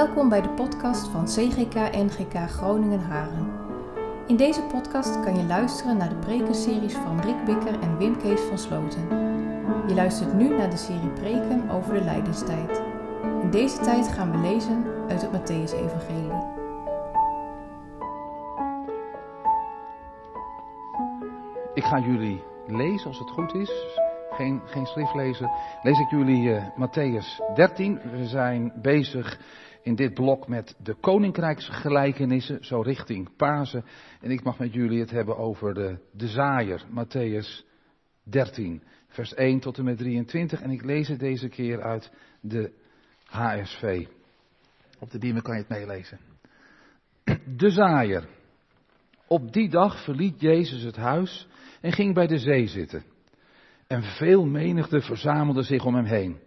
Welkom bij de podcast van CGK NGK Groningen Haren. In deze podcast kan je luisteren naar de prekenseries van Rick Bikker en Wim Kees van Sloten. Je luistert nu naar de serie preken over de lijdenstijd. In deze tijd gaan we lezen uit het Matthäus-evangelie. Ik ga jullie lezen als het goed is. Geen, geen schrift lezen. Lees ik jullie uh, Matthäus 13. We zijn bezig in dit blok met de koninkrijksgelijkenissen, zo richting Pasen. En ik mag met jullie het hebben over de, de zaaier, Matthäus 13, vers 1 tot en met 23. En ik lees het deze keer uit de HSV. Op de diemen kan je het meelezen. De zaaier. Op die dag verliet Jezus het huis en ging bij de zee zitten. En veel menigte verzamelde zich om hem heen,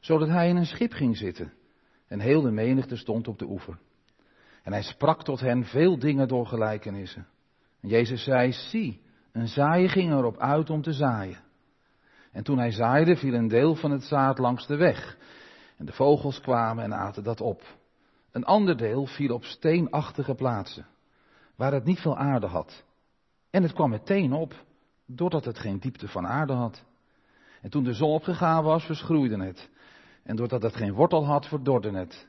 zodat hij in een schip ging zitten. En heel de menigte stond op de oever. En hij sprak tot hen veel dingen door gelijkenissen. En Jezus zei, zie, een zaaier ging erop uit om te zaaien. En toen hij zaaide, viel een deel van het zaad langs de weg. En de vogels kwamen en aten dat op. Een ander deel viel op steenachtige plaatsen, waar het niet veel aarde had. En het kwam meteen op, doordat het geen diepte van aarde had. En toen de zon opgegaan was, verschroeide het. En doordat het geen wortel had, verdorde het.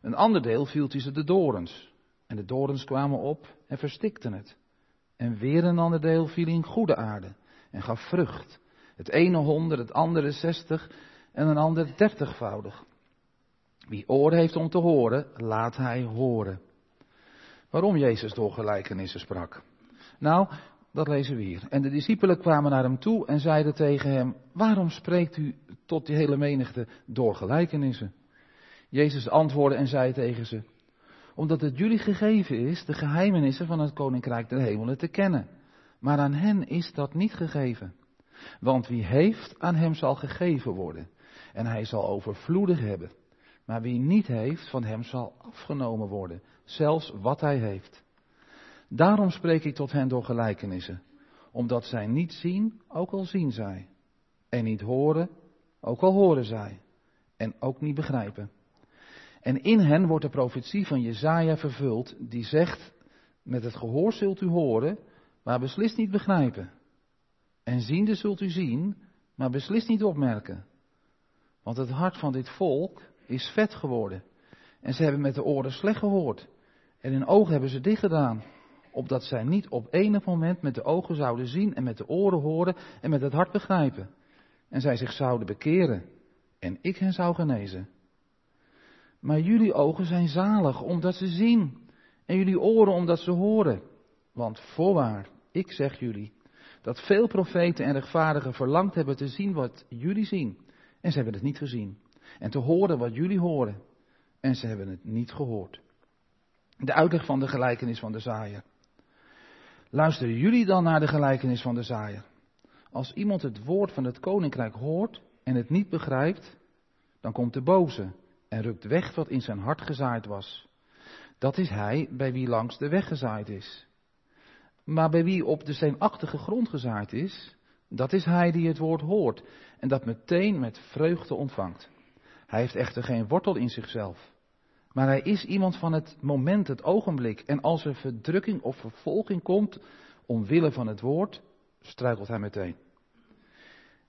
Een ander deel viel tussen de dorens. En de dorens kwamen op en verstikten het. En weer een ander deel viel in goede aarde en gaf vrucht. Het ene honderd, het andere zestig en een ander dertigvoudig. Wie oren heeft om te horen, laat hij horen. Waarom Jezus door gelijkenissen sprak? Nou, dat lezen we hier. En de discipelen kwamen naar hem toe en zeiden tegen hem: Waarom spreekt u tot die hele menigte door gelijkenissen? Jezus antwoordde en zei tegen ze: Omdat het jullie gegeven is de geheimenissen van het koninkrijk der hemelen te kennen. Maar aan hen is dat niet gegeven. Want wie heeft, aan hem zal gegeven worden. En hij zal overvloedig hebben. Maar wie niet heeft, van hem zal afgenomen worden. Zelfs wat hij heeft. Daarom spreek ik tot hen door gelijkenissen, omdat zij niet zien, ook al zien zij, en niet horen, ook al horen zij, en ook niet begrijpen. En in hen wordt de profetie van Jezaja vervuld, die zegt, met het gehoor zult u horen, maar beslist niet begrijpen. En ziende zult u zien, maar beslist niet opmerken. Want het hart van dit volk is vet geworden. En ze hebben met de oren slecht gehoord. En hun ogen hebben ze dicht gedaan opdat zij niet op enig moment met de ogen zouden zien en met de oren horen en met het hart begrijpen. En zij zich zouden bekeren en ik hen zou genezen. Maar jullie ogen zijn zalig omdat ze zien en jullie oren omdat ze horen. Want voorwaar, ik zeg jullie, dat veel profeten en rechtvaardigen verlangd hebben te zien wat jullie zien. En ze hebben het niet gezien. En te horen wat jullie horen. En ze hebben het niet gehoord. De uitleg van de gelijkenis van de zaaier. Luisteren jullie dan naar de gelijkenis van de zaaier? Als iemand het woord van het koninkrijk hoort en het niet begrijpt, dan komt de boze en rukt weg wat in zijn hart gezaaid was. Dat is hij bij wie langs de weg gezaaid is. Maar bij wie op de steenachtige grond gezaaid is, dat is hij die het woord hoort en dat meteen met vreugde ontvangt. Hij heeft echter geen wortel in zichzelf. Maar hij is iemand van het moment, het ogenblik. En als er verdrukking of vervolging komt omwille van het woord, struikelt hij meteen.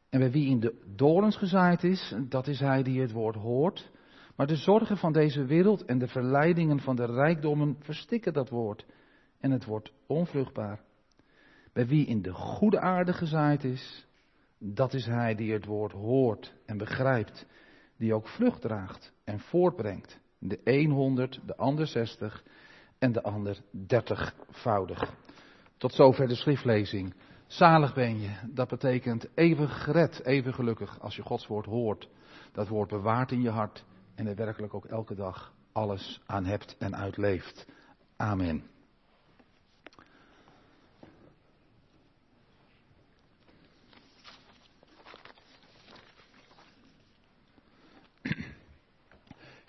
En bij wie in de dorens gezaaid is, dat is hij die het woord hoort. Maar de zorgen van deze wereld en de verleidingen van de rijkdommen verstikken dat woord. En het wordt onvruchtbaar. Bij wie in de goede aarde gezaaid is, dat is hij die het woord hoort en begrijpt. Die ook vrucht draagt en voortbrengt. De een 100, de ander 60 en de ander 30voudig. Tot zover de schriftlezing. Zalig ben je, dat betekent even gered, even gelukkig als je Gods woord hoort. Dat woord bewaart in je hart en er werkelijk ook elke dag alles aan hebt en uitleeft. Amen.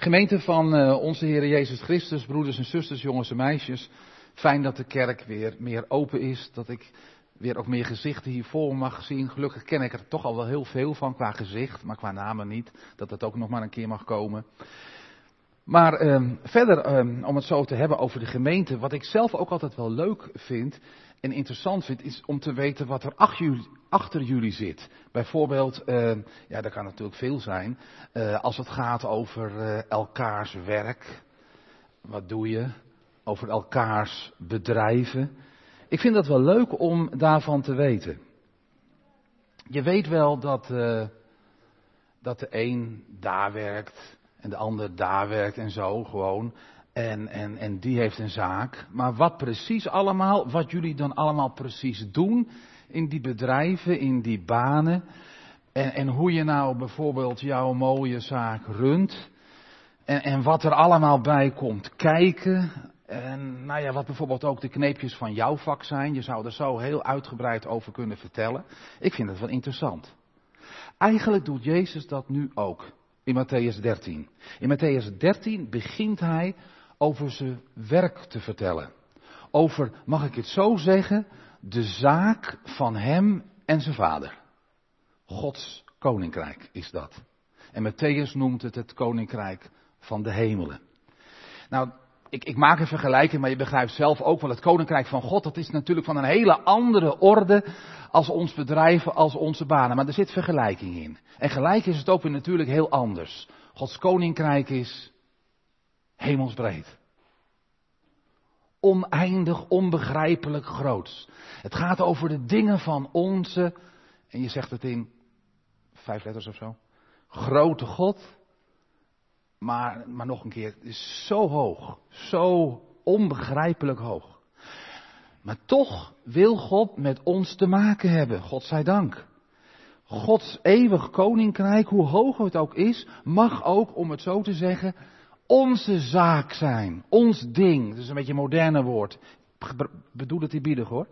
Gemeente van uh, onze Heer Jezus Christus, broeders en zusters, jongens en meisjes. Fijn dat de kerk weer meer open is, dat ik weer ook meer gezichten hier voor mag zien. Gelukkig ken ik er toch al wel heel veel van qua gezicht, maar qua namen niet. Dat dat ook nog maar een keer mag komen. Maar ehm, verder, ehm, om het zo te hebben over de gemeente, wat ik zelf ook altijd wel leuk vind en interessant vind, is om te weten wat er achter jullie, zit. Bijvoorbeeld, ehm, ja, dat kan natuurlijk veel zijn, eh, als het gaat over eh, elkaars werk. Wat doe je? Over elkaars bedrijven. Ik vind dat wel leuk om daarvan te weten. Je weet wel dat, eh, dat de een daar werkt en de ander daar werkt en zo gewoon. En, en, en die heeft een zaak. Maar wat precies allemaal, wat jullie dan allemaal precies doen in die bedrijven, in die banen. En, en hoe je nou bijvoorbeeld jouw mooie zaak runt. En, en wat er allemaal bij komt kijken. En nou ja, wat bijvoorbeeld ook de kneepjes van jouw vak zijn. Je zou er zo heel uitgebreid over kunnen vertellen. Ik vind het wel interessant. Eigenlijk doet Jezus dat nu ook in Matthäus 13. In Matthäus 13 begint hij over zijn werk te vertellen. Over, mag ik het zo zeggen, de zaak van hem en zijn vader. Gods koninkrijk is dat. En Matthäus noemt het het koninkrijk van de hemelen. Nou, ik, ik, maak een vergelijking, maar je begrijpt zelf ook wel, het koninkrijk van God, dat is natuurlijk van een hele andere orde als ons bedrijf, als onze banen. Maar er zit vergelijking in. En gelijk is het ook weer natuurlijk heel anders. Gods koninkrijk is hemelsbreed. Oneindig, onbegrijpelijk groots. Het gaat over de dingen van onze, en je zegt het in vijf letters of zo, grote God. Maar, maar nog een keer, het is zo hoog, zo onbegrijpelijk hoog. Maar toch wil God met ons te maken hebben, God zij dank. Gods eeuwig koninkrijk, hoe hoog het ook is, mag ook, om het zo te zeggen, onze zaak zijn. Ons ding. Dat is een beetje een moderne woord. Bedoel het eerbiedig hoor.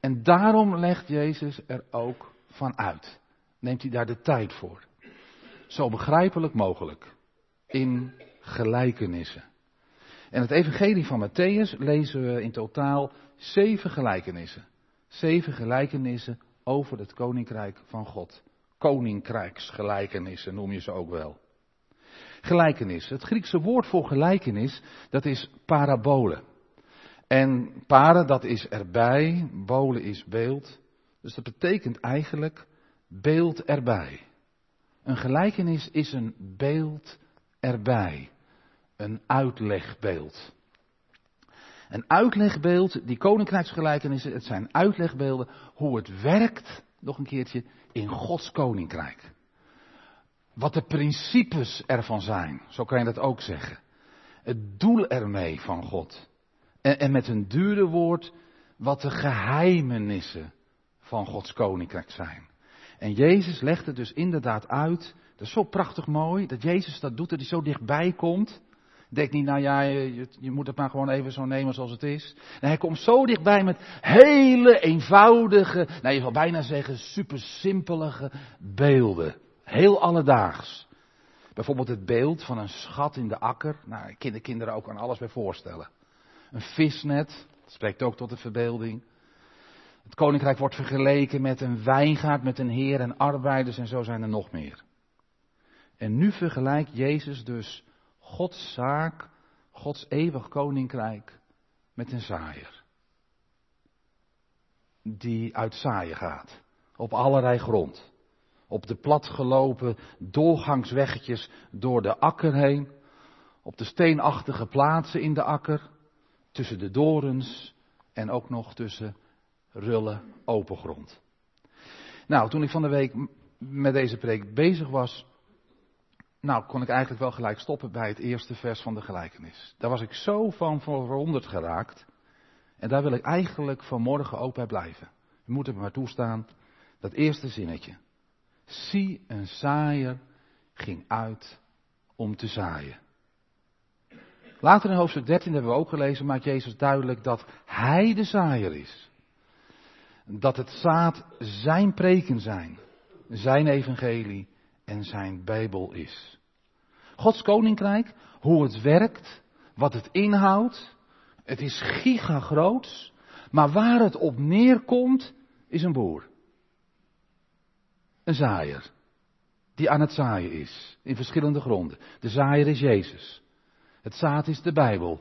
En daarom legt Jezus er ook van uit. Neemt hij daar de tijd voor. Zo begrijpelijk mogelijk. In gelijkenissen. En het evangelie van Matthäus lezen we in totaal zeven gelijkenissen. Zeven gelijkenissen over het koninkrijk van God. Koninkrijksgelijkenissen noem je ze ook wel. Gelijkenis. Het Griekse woord voor gelijkenis, dat is parabole. En para, dat is erbij, bole is beeld. Dus dat betekent eigenlijk beeld erbij. Een gelijkenis is een beeld erbij. Een uitlegbeeld. Een uitlegbeeld, die koninkrijksgelijkenissen, het zijn uitlegbeelden hoe het werkt, nog een keertje, in Gods koninkrijk. Wat de principes ervan zijn, zo kan je dat ook zeggen. Het doel ermee van God. En, en met een dure woord, wat de geheimenissen van Gods koninkrijk zijn. En Jezus legt het dus inderdaad uit. Dat is zo prachtig mooi, dat Jezus dat doet, dat hij zo dichtbij komt. Denk niet, nou ja, je, je, moet het maar gewoon even zo nemen zoals het is. En hij komt zo dichtbij met hele eenvoudige, nou je zal bijna zeggen super simpelige beelden. Heel alledaags. Bijvoorbeeld het beeld van een schat in de akker. Nou, kinderen, kinderen ook aan alles bij voorstellen. Een visnet, dat spreekt ook tot de verbeelding. Het koninkrijk wordt vergeleken met een wijngaard, met een heer en arbeiders en zo zijn er nog meer. En nu vergelijkt Jezus dus Gods zaak, Gods eeuwig koninkrijk met een zaaier. Die uit zaaien gaat. Op allerlei grond. Op de platgelopen doorgangsweggetjes door de akker heen. Op de steenachtige plaatsen in de akker. Tussen de dorens en ook nog tussen rullen open grond. Nou, toen ik van de week met deze preek bezig was, nou kon ik eigenlijk wel gelijk stoppen bij het eerste vers van de gelijkenis. Daar was ik zo van verwonderd geraakt. En daar wil ik eigenlijk vanmorgen ook bij blijven. Je moet het maar toestaan. Dat eerste zinnetje. Zie, een zaaier ging uit om te zaaien. Later in hoofdstuk 13 hebben we ook gelezen, maakt Jezus duidelijk dat Hij de zaaier is. Dat het zaad Zijn preken zijn, Zijn evangelie en Zijn Bijbel is. Gods koninkrijk, hoe het werkt, wat het inhoudt, het is gigagroots, maar waar het op neerkomt, is een boer. Een zaaier. Die aan het zaaien is. In verschillende gronden. De zaaier is Jezus. Het zaad is de Bijbel.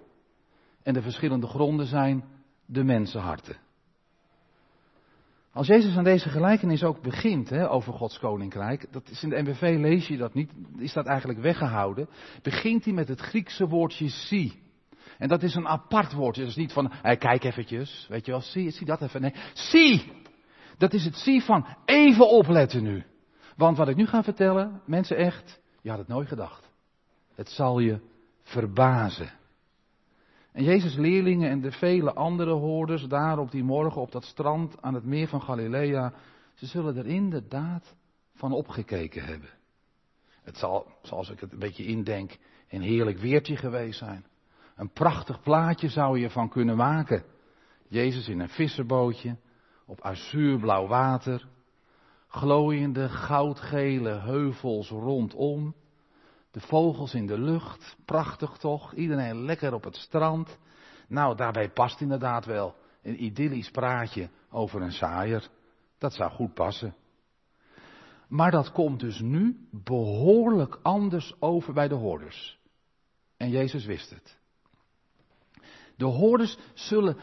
En de verschillende gronden zijn de mensenharten. Als Jezus aan deze gelijkenis ook begint hè, over Gods koninkrijk, dat is in de MBV lees je dat niet, is dat eigenlijk weggehouden, begint hij met het Griekse woordje zie. En dat is een apart woordje, is niet van, kijk eventjes, weet je wel, zie, zie dat even, nee, zie! Dat is het zie van even opletten nu. Want wat ik nu ga vertellen, mensen echt, je had het nooit gedacht. Het zal je verbazen. En Jezus' leerlingen en de vele andere hoorders daar op die morgen op dat strand aan het meer van Galilea, ze zullen er inderdaad van opgekeken hebben. Het zal, zoals ik het een beetje indenk, een heerlijk weertje geweest zijn. Een prachtig plaatje zou je van kunnen maken. Jezus in een visserbootje, op azuurblauw water, glooiende goudgele heuvels rondom, de vogels in de lucht, prachtig toch, iedereen lekker op het strand. Nou, daarbij past inderdaad wel een idyllisch praatje over een saaier. Dat zou goed passen. Maar dat komt dus nu behoorlijk anders over bij de hoorders. En Jezus wist het. De hoorders zullen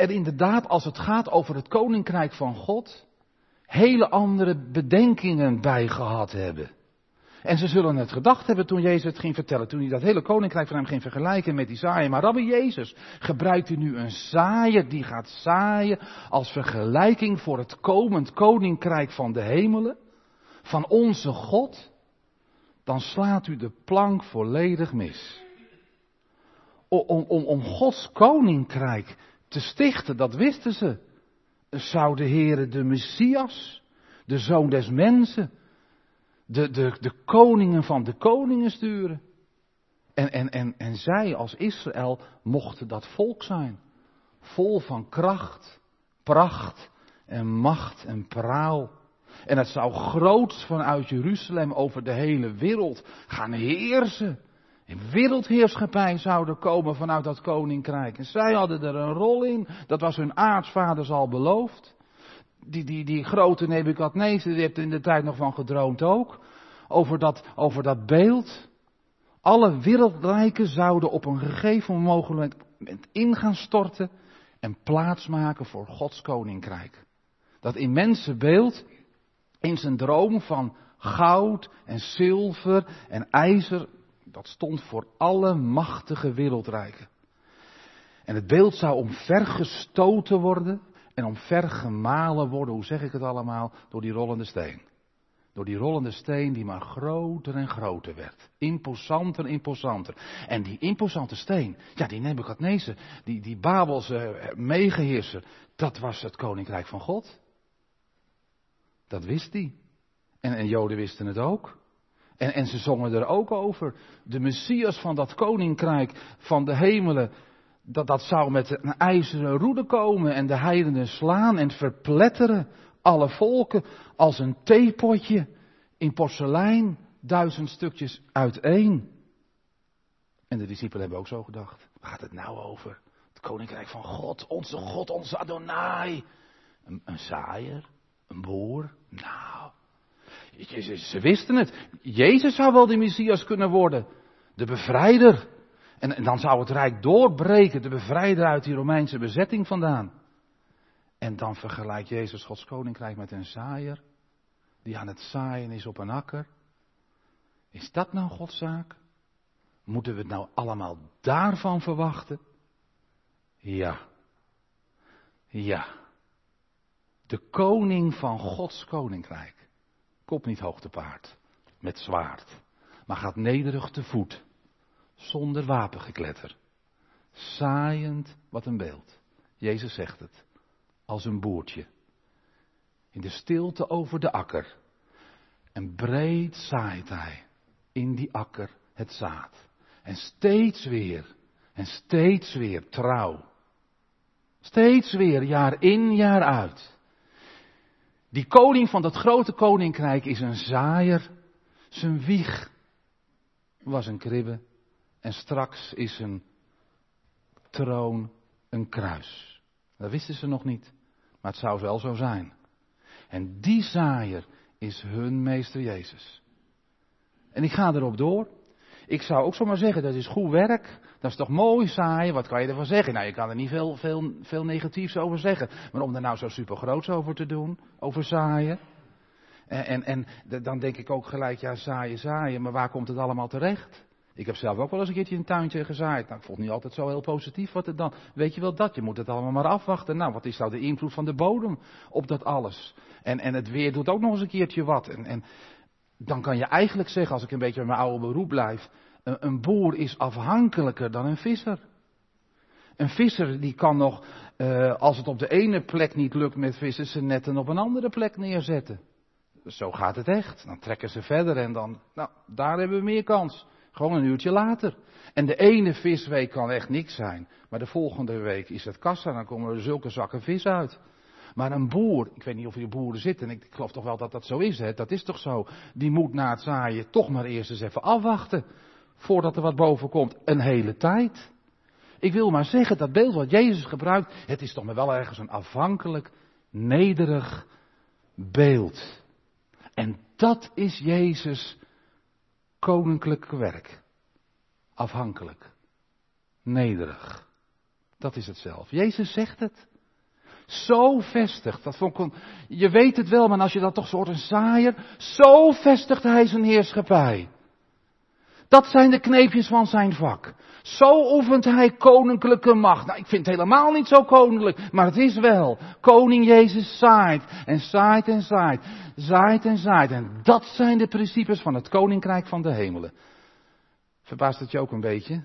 er inderdaad, als het gaat over het koninkrijk van God, hele andere bedenkingen bij gehad hebben. En ze zullen het gedacht hebben toen Jezus het ging vertellen, toen hij dat hele koninkrijk van hem ging vergelijken met die zaaier. Maar Rabbi Jezus, gebruikt u nu een zaaier die gaat zaaien als vergelijking voor het komend koninkrijk van de hemelen, van onze God? Dan slaat u de plank volledig mis. Om, om, om Gods koninkrijk te stichten, dat wisten ze. Zou de Heere de Messias, de Zoon des Mensen, de, de, de koningen van de koningen sturen. En, en, en, en zij als Israël mochten dat volk zijn. Vol van kracht, pracht en macht en praal. En het zou groots vanuit Jeruzalem over de hele wereld gaan heersen. Een wereldheerschappij zouden komen vanuit dat koninkrijk. En zij hadden er een rol in. Dat was hun aartsvaders al beloofd. Die, die, die grote Nebukadnezar, die heeft in de tijd nog van gedroomd ook. Over dat, over dat beeld. Alle wereldrijken zouden op een gegeven moment in gaan storten en plaatsmaken voor Gods koninkrijk. Dat immense beeld in zijn droom van goud en zilver en ijzer dat stond voor alle machtige wereldrijken. En het beeld zou omvergestoten worden en omvergemalen worden, hoe zeg ik het allemaal, door die rollende steen. Door die rollende steen die maar groter en groter werd. Imposanter en imposanter. En die imposante steen, ja die Nebuchadnezzar, die, die Babelse meegeheerser, dat was het koninkrijk van God. Dat wist hij. En, en Joden wisten het ook. En, en ze zongen er ook over. De Messias van dat koninkrijk van de hemelen. Dat, dat zou met een ijzeren roede komen en de heidenen slaan en verpletteren. Alle volken als een theepotje in porselein. Duizend stukjes uiteen. En de discipelen hebben ook zo gedacht. Waar gaat het nou over? Het koninkrijk van God, onze God, onze Adonai. Een, een zaaier, een boer. Nou, ze wisten het. Jezus zou wel de Messias kunnen worden. De bevrijder. En, en dan zou het rijk doorbreken. De bevrijder uit die Romeinse bezetting vandaan. En dan vergelijkt Jezus Gods koninkrijk met een zaaier. Die aan het zaaien is op een akker. Is dat nou Gods zaak? Moeten we het nou allemaal daarvan verwachten? Ja. Ja. De koning van Gods koninkrijk Kop niet hoog te paard, met zwaard, maar gaat nederig te voet, zonder wapengekletter. Saaiend wat een beeld. Jezus zegt het, als een boertje. In de stilte over de akker. En breed zaait hij in die akker het zaad. En steeds weer, en steeds weer trouw. Steeds weer, jaar in, jaar uit. Die koning van dat grote koninkrijk is een zaaier. Zijn wieg was een kribbe. En straks is een troon een kruis. Dat wisten ze nog niet. Maar het zou wel zo zijn. En die zaaier is hun meester Jezus. En ik ga erop door. Ik zou ook zomaar zeggen, dat is goed werk. Dat is toch mooi zaaien, wat kan je ervan zeggen? Nou, je kan er niet veel, veel, veel negatiefs over zeggen. Maar om er nou zo super groots over te doen, over zaaien. En, en, en dan denk ik ook gelijk, ja, zaaien, zaaien, maar waar komt het allemaal terecht? Ik heb zelf ook wel eens een keertje een tuintje gezaaid. Nou, ik vond het niet altijd zo heel positief wat het dan. Weet je wel dat? Je moet het allemaal maar afwachten. Nou, wat is nou de invloed van de bodem op dat alles? En, en het weer doet ook nog eens een keertje wat. En, en dan kan je eigenlijk zeggen, als ik een beetje bij mijn oude beroep blijf, een, boer is afhankelijker dan een visser. Een visser die kan nog, uh, als het op de ene plek niet lukt met vissen, zijn netten op een andere plek neerzetten. Zo gaat het echt. Dan trekken ze verder en dan, nou, daar hebben we meer kans. Gewoon een uurtje later. En de ene visweek kan echt niks zijn. Maar de volgende week is het kassa, dan komen er zulke zakken vis uit. Maar een boer, ik weet niet of hier boeren zitten, ik geloof toch wel dat dat zo is, hè? dat is toch zo. Die moet na het zaaien toch maar eerst eens even afwachten. Voordat er wat boven komt. Een hele tijd. Ik wil maar zeggen, dat beeld wat Jezus gebruikt, het is toch maar wel ergens een afhankelijk, nederig beeld. En dat is Jezus koninklijk werk. Afhankelijk. Nederig. Dat is het zelf. Jezus zegt het. Zo vestigt. Dat vond ik, je weet het wel, maar als je dat toch soort een saaier. Zo vestigt hij zijn heerschappij. Dat zijn de kneepjes van zijn vak. Zo oefent hij koninklijke macht. Nou, ik vind het helemaal niet zo koninklijk, maar het is wel. Koning Jezus zaait en zaait en zaait. Zaait en zaait. En dat zijn de principes van het koninkrijk van de hemelen. Verbaast het je ook een beetje?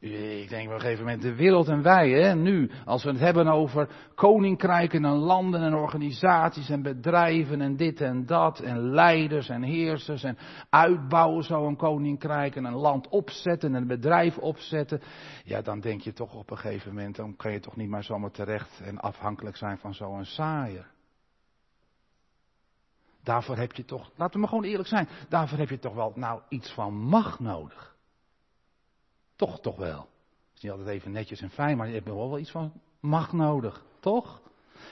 Ik denk op een gegeven moment de wereld en wij, hè, nu, als we het hebben over koninkrijken en landen en organisaties en bedrijven en dit en dat en leiders en heersers en uitbouwen zo een koninkrijk en een land opzetten en een bedrijf opzetten. Ja, dan denk je toch op een gegeven moment, dan kan je toch niet maar zomaar terecht en afhankelijk zijn van zo'n saaier. Daarvoor heb je toch, laten we maar gewoon eerlijk zijn, daarvoor heb je toch wel nou iets van macht nodig. Toch, toch wel. Het is niet altijd even netjes en fijn, maar je hebt wel wel iets van macht nodig, toch?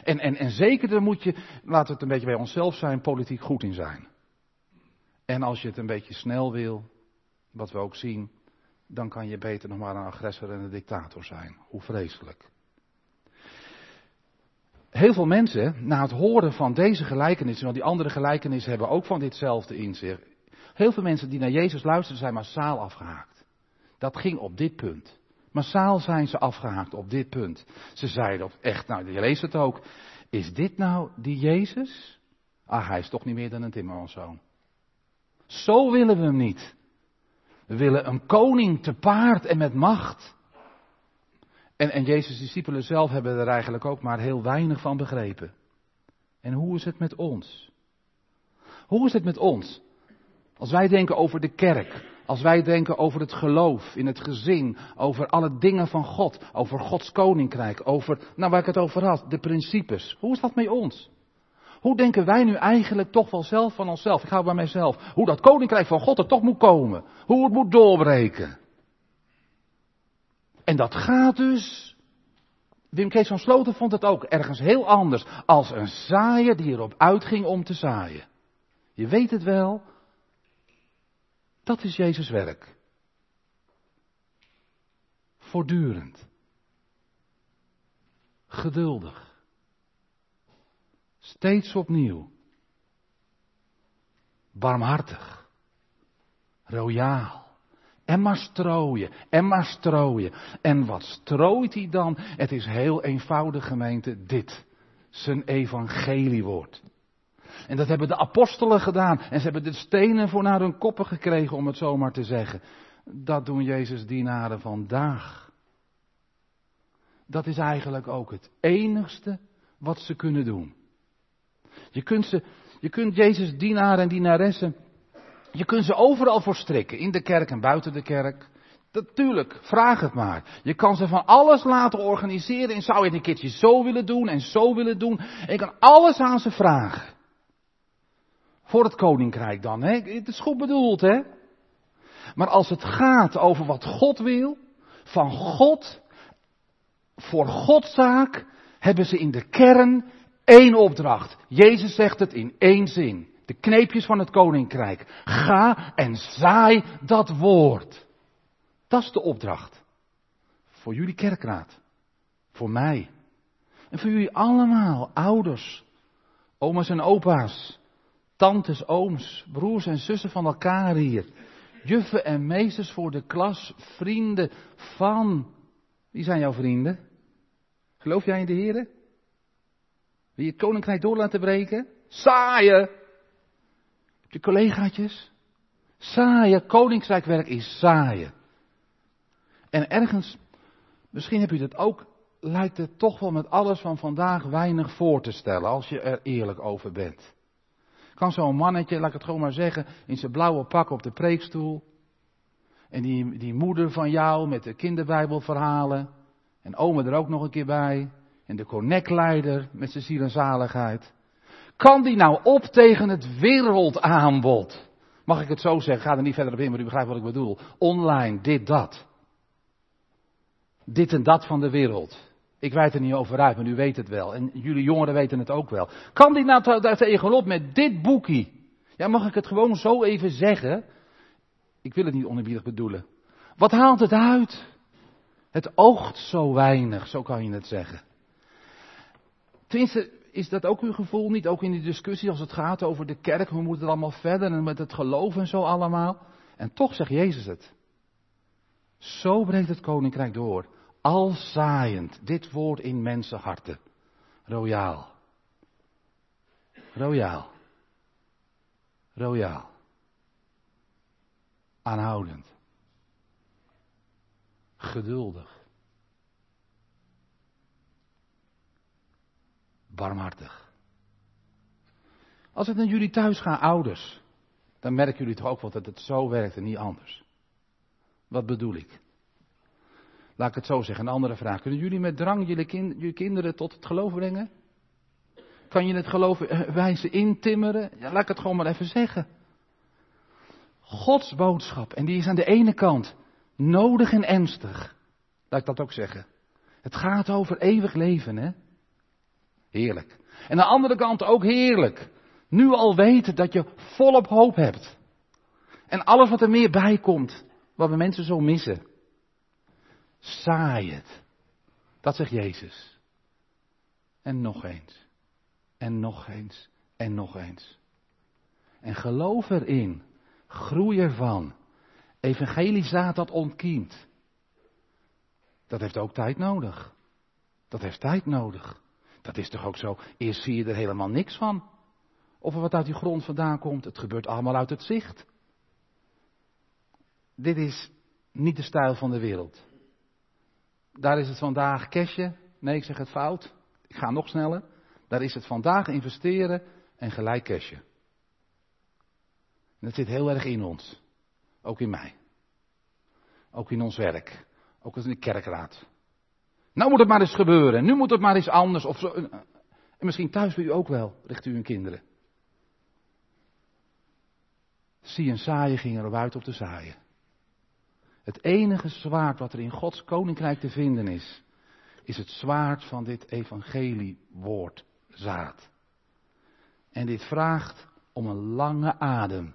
En, en, en zeker daar moet je, laten we het een beetje bij onszelf zijn, politiek goed in zijn. En als je het een beetje snel wil, wat we ook zien, dan kan je beter nog maar een agressor en een dictator zijn. Hoe vreselijk. Heel veel mensen, na het horen van deze gelijkenissen, want die andere gelijkenissen hebben ook van ditzelfde in zich. Heel veel mensen die naar Jezus luisteren zijn massaal afgehaakt. Dat ging op dit punt. Massaal zijn ze afgehaakt op dit punt. Ze zeiden echt, nou je leest het ook. Is dit nou die Jezus? Ah, hij is toch niet meer dan een timmermanszoon. Zo willen we hem niet. We willen een koning te paard en met macht. En, en Jezus' discipelen zelf hebben er eigenlijk ook maar heel weinig van begrepen. En hoe is het met ons? Hoe is het met ons? Als wij denken over de kerk, als wij denken over het geloof in het gezin, over alle dingen van God, over Gods koninkrijk, over, nou waar ik het over had, de principes. Hoe is dat met ons? Hoe denken wij nu eigenlijk toch wel zelf van onszelf? Ik hou bij mijzelf. Hoe dat koninkrijk van God er toch moet komen. Hoe het moet doorbreken. En dat gaat dus. Wim Kees van Sloten vond het ook ergens heel anders. Als een zaaier die erop uitging om te zaaien. Je weet het wel, dat is Jezus werk. Voortdurend. Geduldig. Steeds opnieuw. Barmhartig. Royaal. En maar strooien, en maar strooien. En wat strooit hij dan? Het is heel eenvoudig gemeente, dit. Zijn evangeliewoord. En dat hebben de apostelen gedaan. En ze hebben de stenen voor naar hun koppen gekregen, om het zomaar te zeggen. Dat doen Jezus dienaren vandaag. Dat is eigenlijk ook het enigste wat ze kunnen doen. Je kunt, ze, je kunt Jezus dienaren en dienaressen, je kunt ze overal voor strikken. In de kerk en buiten de kerk. Natuurlijk, vraag het maar. Je kan ze van alles laten organiseren en zou je het een keertje zo willen doen en zo willen doen. En je kan alles aan ze vragen. Voor het koninkrijk dan, hè? Het is goed bedoeld, hè? Maar als het gaat over wat God wil, van God, voor Gods zaak, hebben ze in de kern één opdracht. Jezus zegt het in één zin. De kneepjes van het koninkrijk. Ga en zaai dat woord. Dat is de opdracht. Voor jullie kerkraad. Voor mij. En voor jullie allemaal, ouders, oma's en opa's, tantes, ooms, broers en zussen van elkaar hier. Juffen en meesters voor de klas, vrienden van. Wie zijn jouw vrienden? Geloof jij in de Heer? Wil je het koninkrijk door laten breken? Saaien! Je collegaatjes? Saaien, koningsrijkwerk is saaien. En ergens, misschien heb je dat ook, lijkt het toch wel met alles van vandaag weinig voor te stellen, als je er eerlijk over bent. Kan zo'n mannetje, laat ik het gewoon maar zeggen, in zijn blauwe pak op de preekstoel. En die, die moeder van jou met de kinderbijbelverhalen. En oma er ook nog een keer bij. En de connectleider met zijn ziel en zaligheid. Kan die nou op tegen het wereldaanbod? Mag ik het zo zeggen? Ga er niet verder op in, maar u begrijpt wat ik bedoel. Online, dit, dat. Dit en dat van de wereld. Ik wijd er niet over uit, maar u weet het wel. En jullie jongeren weten het ook wel. Kan die nou daar tegenop met dit boekie? Ja, mag ik het gewoon zo even zeggen? Ik wil het niet onerbiedig bedoelen. Wat haalt het uit? Het oogt zo weinig, zo kan je het zeggen. Tenminste, is dat ook uw gevoel niet? Ook in die discussie als het gaat over de kerk, hoe moet het allemaal verder en met het geloof en zo allemaal? En toch zegt Jezus het. Zo breekt het koninkrijk door. Al zaaiend, dit woord in mensenharten. Royaal. Royaal. Royaal. Aanhoudend. Geduldig. Barmhartig. Als het naar jullie thuis gaat, ouders, dan merken jullie toch ook wel dat het zo werkt en niet anders. Wat bedoel ik? Laat ik het zo zeggen, een andere vraag. Kunnen jullie met drang jullie, kind, jullie kinderen tot het geloof brengen? Kan je het geloof eh, wijze intimmeren? Ja, laat ik het gewoon maar even zeggen. Gods boodschap, en die is aan de ene kant nodig en ernstig. Laat ik dat ook zeggen. Het gaat over eeuwig leven, hè? Heerlijk. En aan de andere kant ook heerlijk. Nu al weten dat je volop hoop hebt. En alles wat er meer bij komt, wat we mensen zo missen. Saai het. Dat zegt Jezus. En nog eens. En nog eens. En nog eens. En geloof erin. Groei ervan. Evangelisaat dat ontkiemt. Dat heeft ook tijd nodig. Dat heeft tijd nodig. Dat is toch ook zo. Eerst zie je er helemaal niks van. Of er wat uit die grond vandaan komt. Het gebeurt allemaal uit het zicht. Dit is niet de stijl van de wereld. Daar is het vandaag cashje. Nee, ik zeg het fout. Ik ga nog sneller. Daar is het vandaag investeren en gelijk cashen. En dat zit heel erg in ons. Ook in mij. Ook in ons werk. Ook in de kerkraad. Nou moet het maar eens gebeuren. Nu moet het maar eens anders. Of zo. En misschien thuis bij u ook wel, richt u uw kinderen. Zie en saaien ging erop uit op te zaaien. Het enige zwaard wat er in Gods koninkrijk te vinden is, is het zwaard van dit evangelie woord zaad. En dit vraagt om een lange adem.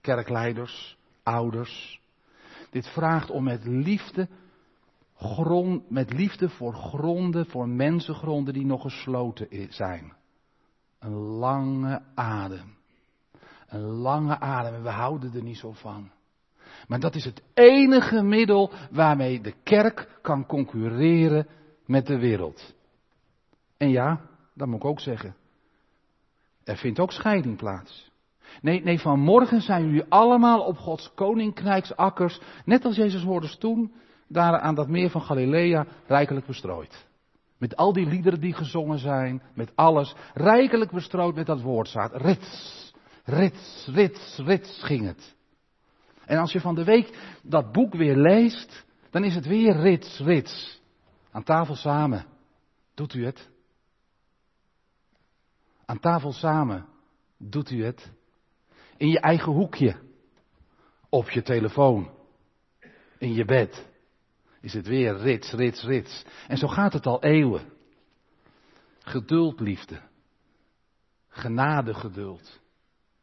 Kerkleiders, ouders. Dit vraagt om met liefde, grond, met liefde voor gronden, voor mensengronden die nog gesloten zijn. Een lange adem. Een lange adem en we houden er niet zo van. Maar dat is het enige middel waarmee de kerk kan concurreren met de wereld. En ja, dat moet ik ook zeggen. Er vindt ook scheiding plaats. Nee, nee, vanmorgen zijn jullie allemaal op Gods koninkrijksakkers, net als Jezus hoorde toen, daar aan dat meer van Galilea, rijkelijk bestrooid. Met al die liederen die gezongen zijn, met alles, rijkelijk bestrooid met dat woordzaad. Rits, rits, rits, rits ging het. En als je van de week dat boek weer leest, dan is het weer rits, rits. Aan tafel samen. Doet u het? Aan tafel samen. Doet u het? In je eigen hoekje. Op je telefoon. In je bed. Is het weer rits, rits, rits. En zo gaat het al eeuwen. Geduld, liefde. Genade, geduld.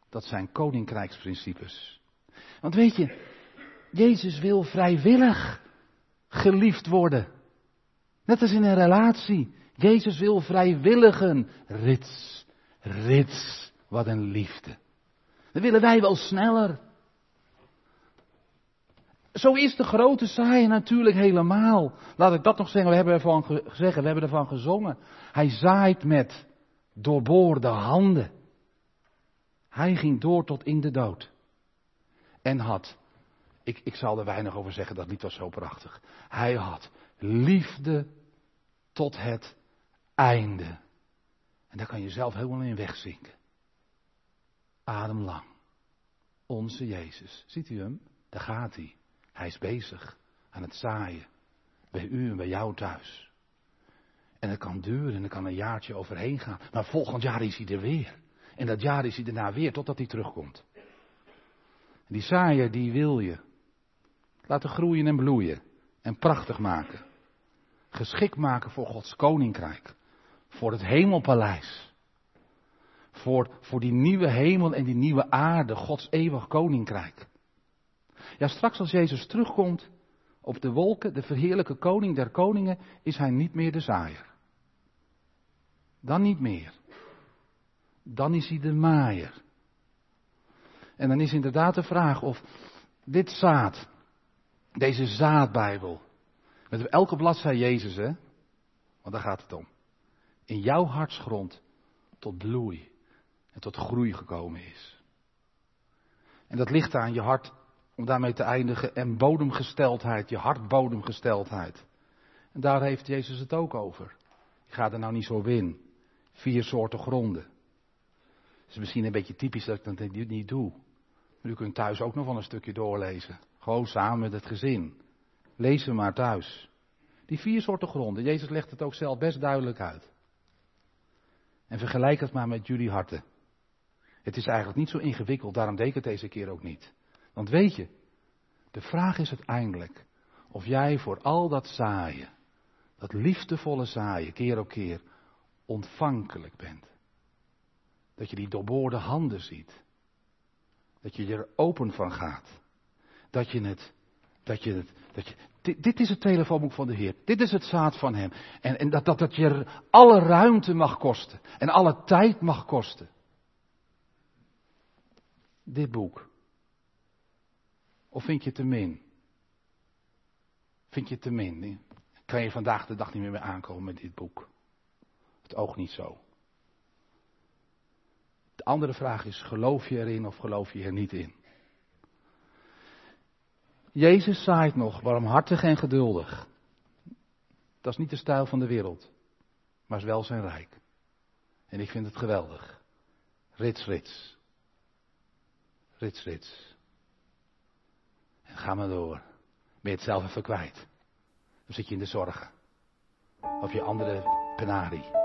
Dat zijn koninkrijksprincipes. Want weet je, Jezus wil vrijwillig geliefd worden. Net als in een relatie. Jezus wil vrijwilligen. Rits, rits, wat een liefde. Dan willen wij wel sneller. Zo is de grote saai natuurlijk helemaal. Laat ik dat nog zeggen, we hebben ervan gezegd, we hebben ervan gezongen. Hij zaait met doorboorde handen. Hij ging door tot in de dood. En had, ik, ik zal er weinig over zeggen, dat lied was zo prachtig. Hij had liefde tot het einde. En daar kan je zelf helemaal in wegzinken. Ademlang. Onze Jezus. Ziet u hem? Daar gaat hij. Hij is bezig aan het zaaien. Bij u en bij jou thuis. En het kan duren en er kan een jaartje overheen gaan. Maar volgend jaar is hij er weer. En dat jaar is hij daarna weer totdat hij terugkomt. Die zaaier die wil je laten groeien en bloeien. En prachtig maken. Geschikt maken voor Gods koninkrijk. Voor het hemelpaleis. Voor, voor die nieuwe hemel en die nieuwe aarde, Gods eeuwig koninkrijk. Ja, straks als Jezus terugkomt op de wolken, de verheerlijke koning der koningen, is hij niet meer de zaaier. Dan niet meer. Dan is hij de maaier. En dan is inderdaad de vraag of dit zaad, deze zaadbijbel, met elke bladzij Jezus, hè? Want daar gaat het om. In jouw hartsgrond tot bloei en tot groei gekomen is. En dat ligt aan je hart om daarmee te eindigen, en bodemgesteldheid, je hartbodemgesteldheid. En daar heeft Jezus het ook over. Ik ga er nou niet zo in. Vier soorten gronden. Het is misschien een beetje typisch dat ik dat niet doe. U kunt thuis ook nog wel een stukje doorlezen. Gewoon samen met het gezin. Lees ze maar thuis. Die vier soorten gronden. Jezus legt het ook zelf best duidelijk uit. En vergelijk het maar met jullie harten. Het is eigenlijk niet zo ingewikkeld, daarom deed ik het deze keer ook niet. Want weet je, de vraag is uiteindelijk of jij voor al dat zaaien, dat liefdevolle zaaien, keer op keer, ontvankelijk bent. Dat je die doorboorde handen ziet. Dat je er open van gaat. Dat je het, dat je het, dat je, dit, dit is het telefoonboek van de Heer. Dit is het zaad van Hem. En, en dat, dat, dat je alle ruimte mag kosten. En alle tijd mag kosten. Dit boek. Of vind je het te min? Vind je het te min? Kan je vandaag de dag niet meer, meer aankomen met dit boek? Het oog niet zo. De andere vraag is: geloof je erin of geloof je er niet in? Jezus zaait nog, warmhartig en geduldig. Dat is niet de stijl van de wereld, maar is wel zijn rijk. En ik vind het geweldig. Rits, rits. Rits, rits. En ga maar door. Ben je het zelf even kwijt. Dan zit je in de zorgen. Of je andere penarie.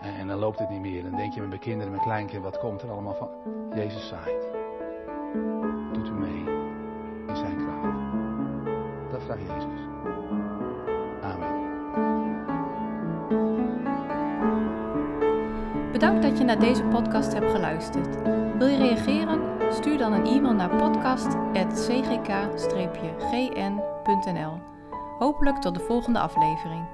En, en, dan loopt het niet meer. Dan denk je met mijn kinderen, mijn kleinkinderen, wat komt er allemaal van? Jezus zaait. Doet u mee in zijn kracht. Dat vraagt Jezus. Amen. Bedankt dat je naar deze podcast hebt geluisterd. Wil je reageren? Stuur dan een e-mail naar podcast.cgk-gn.nl. Hopelijk tot de volgende aflevering.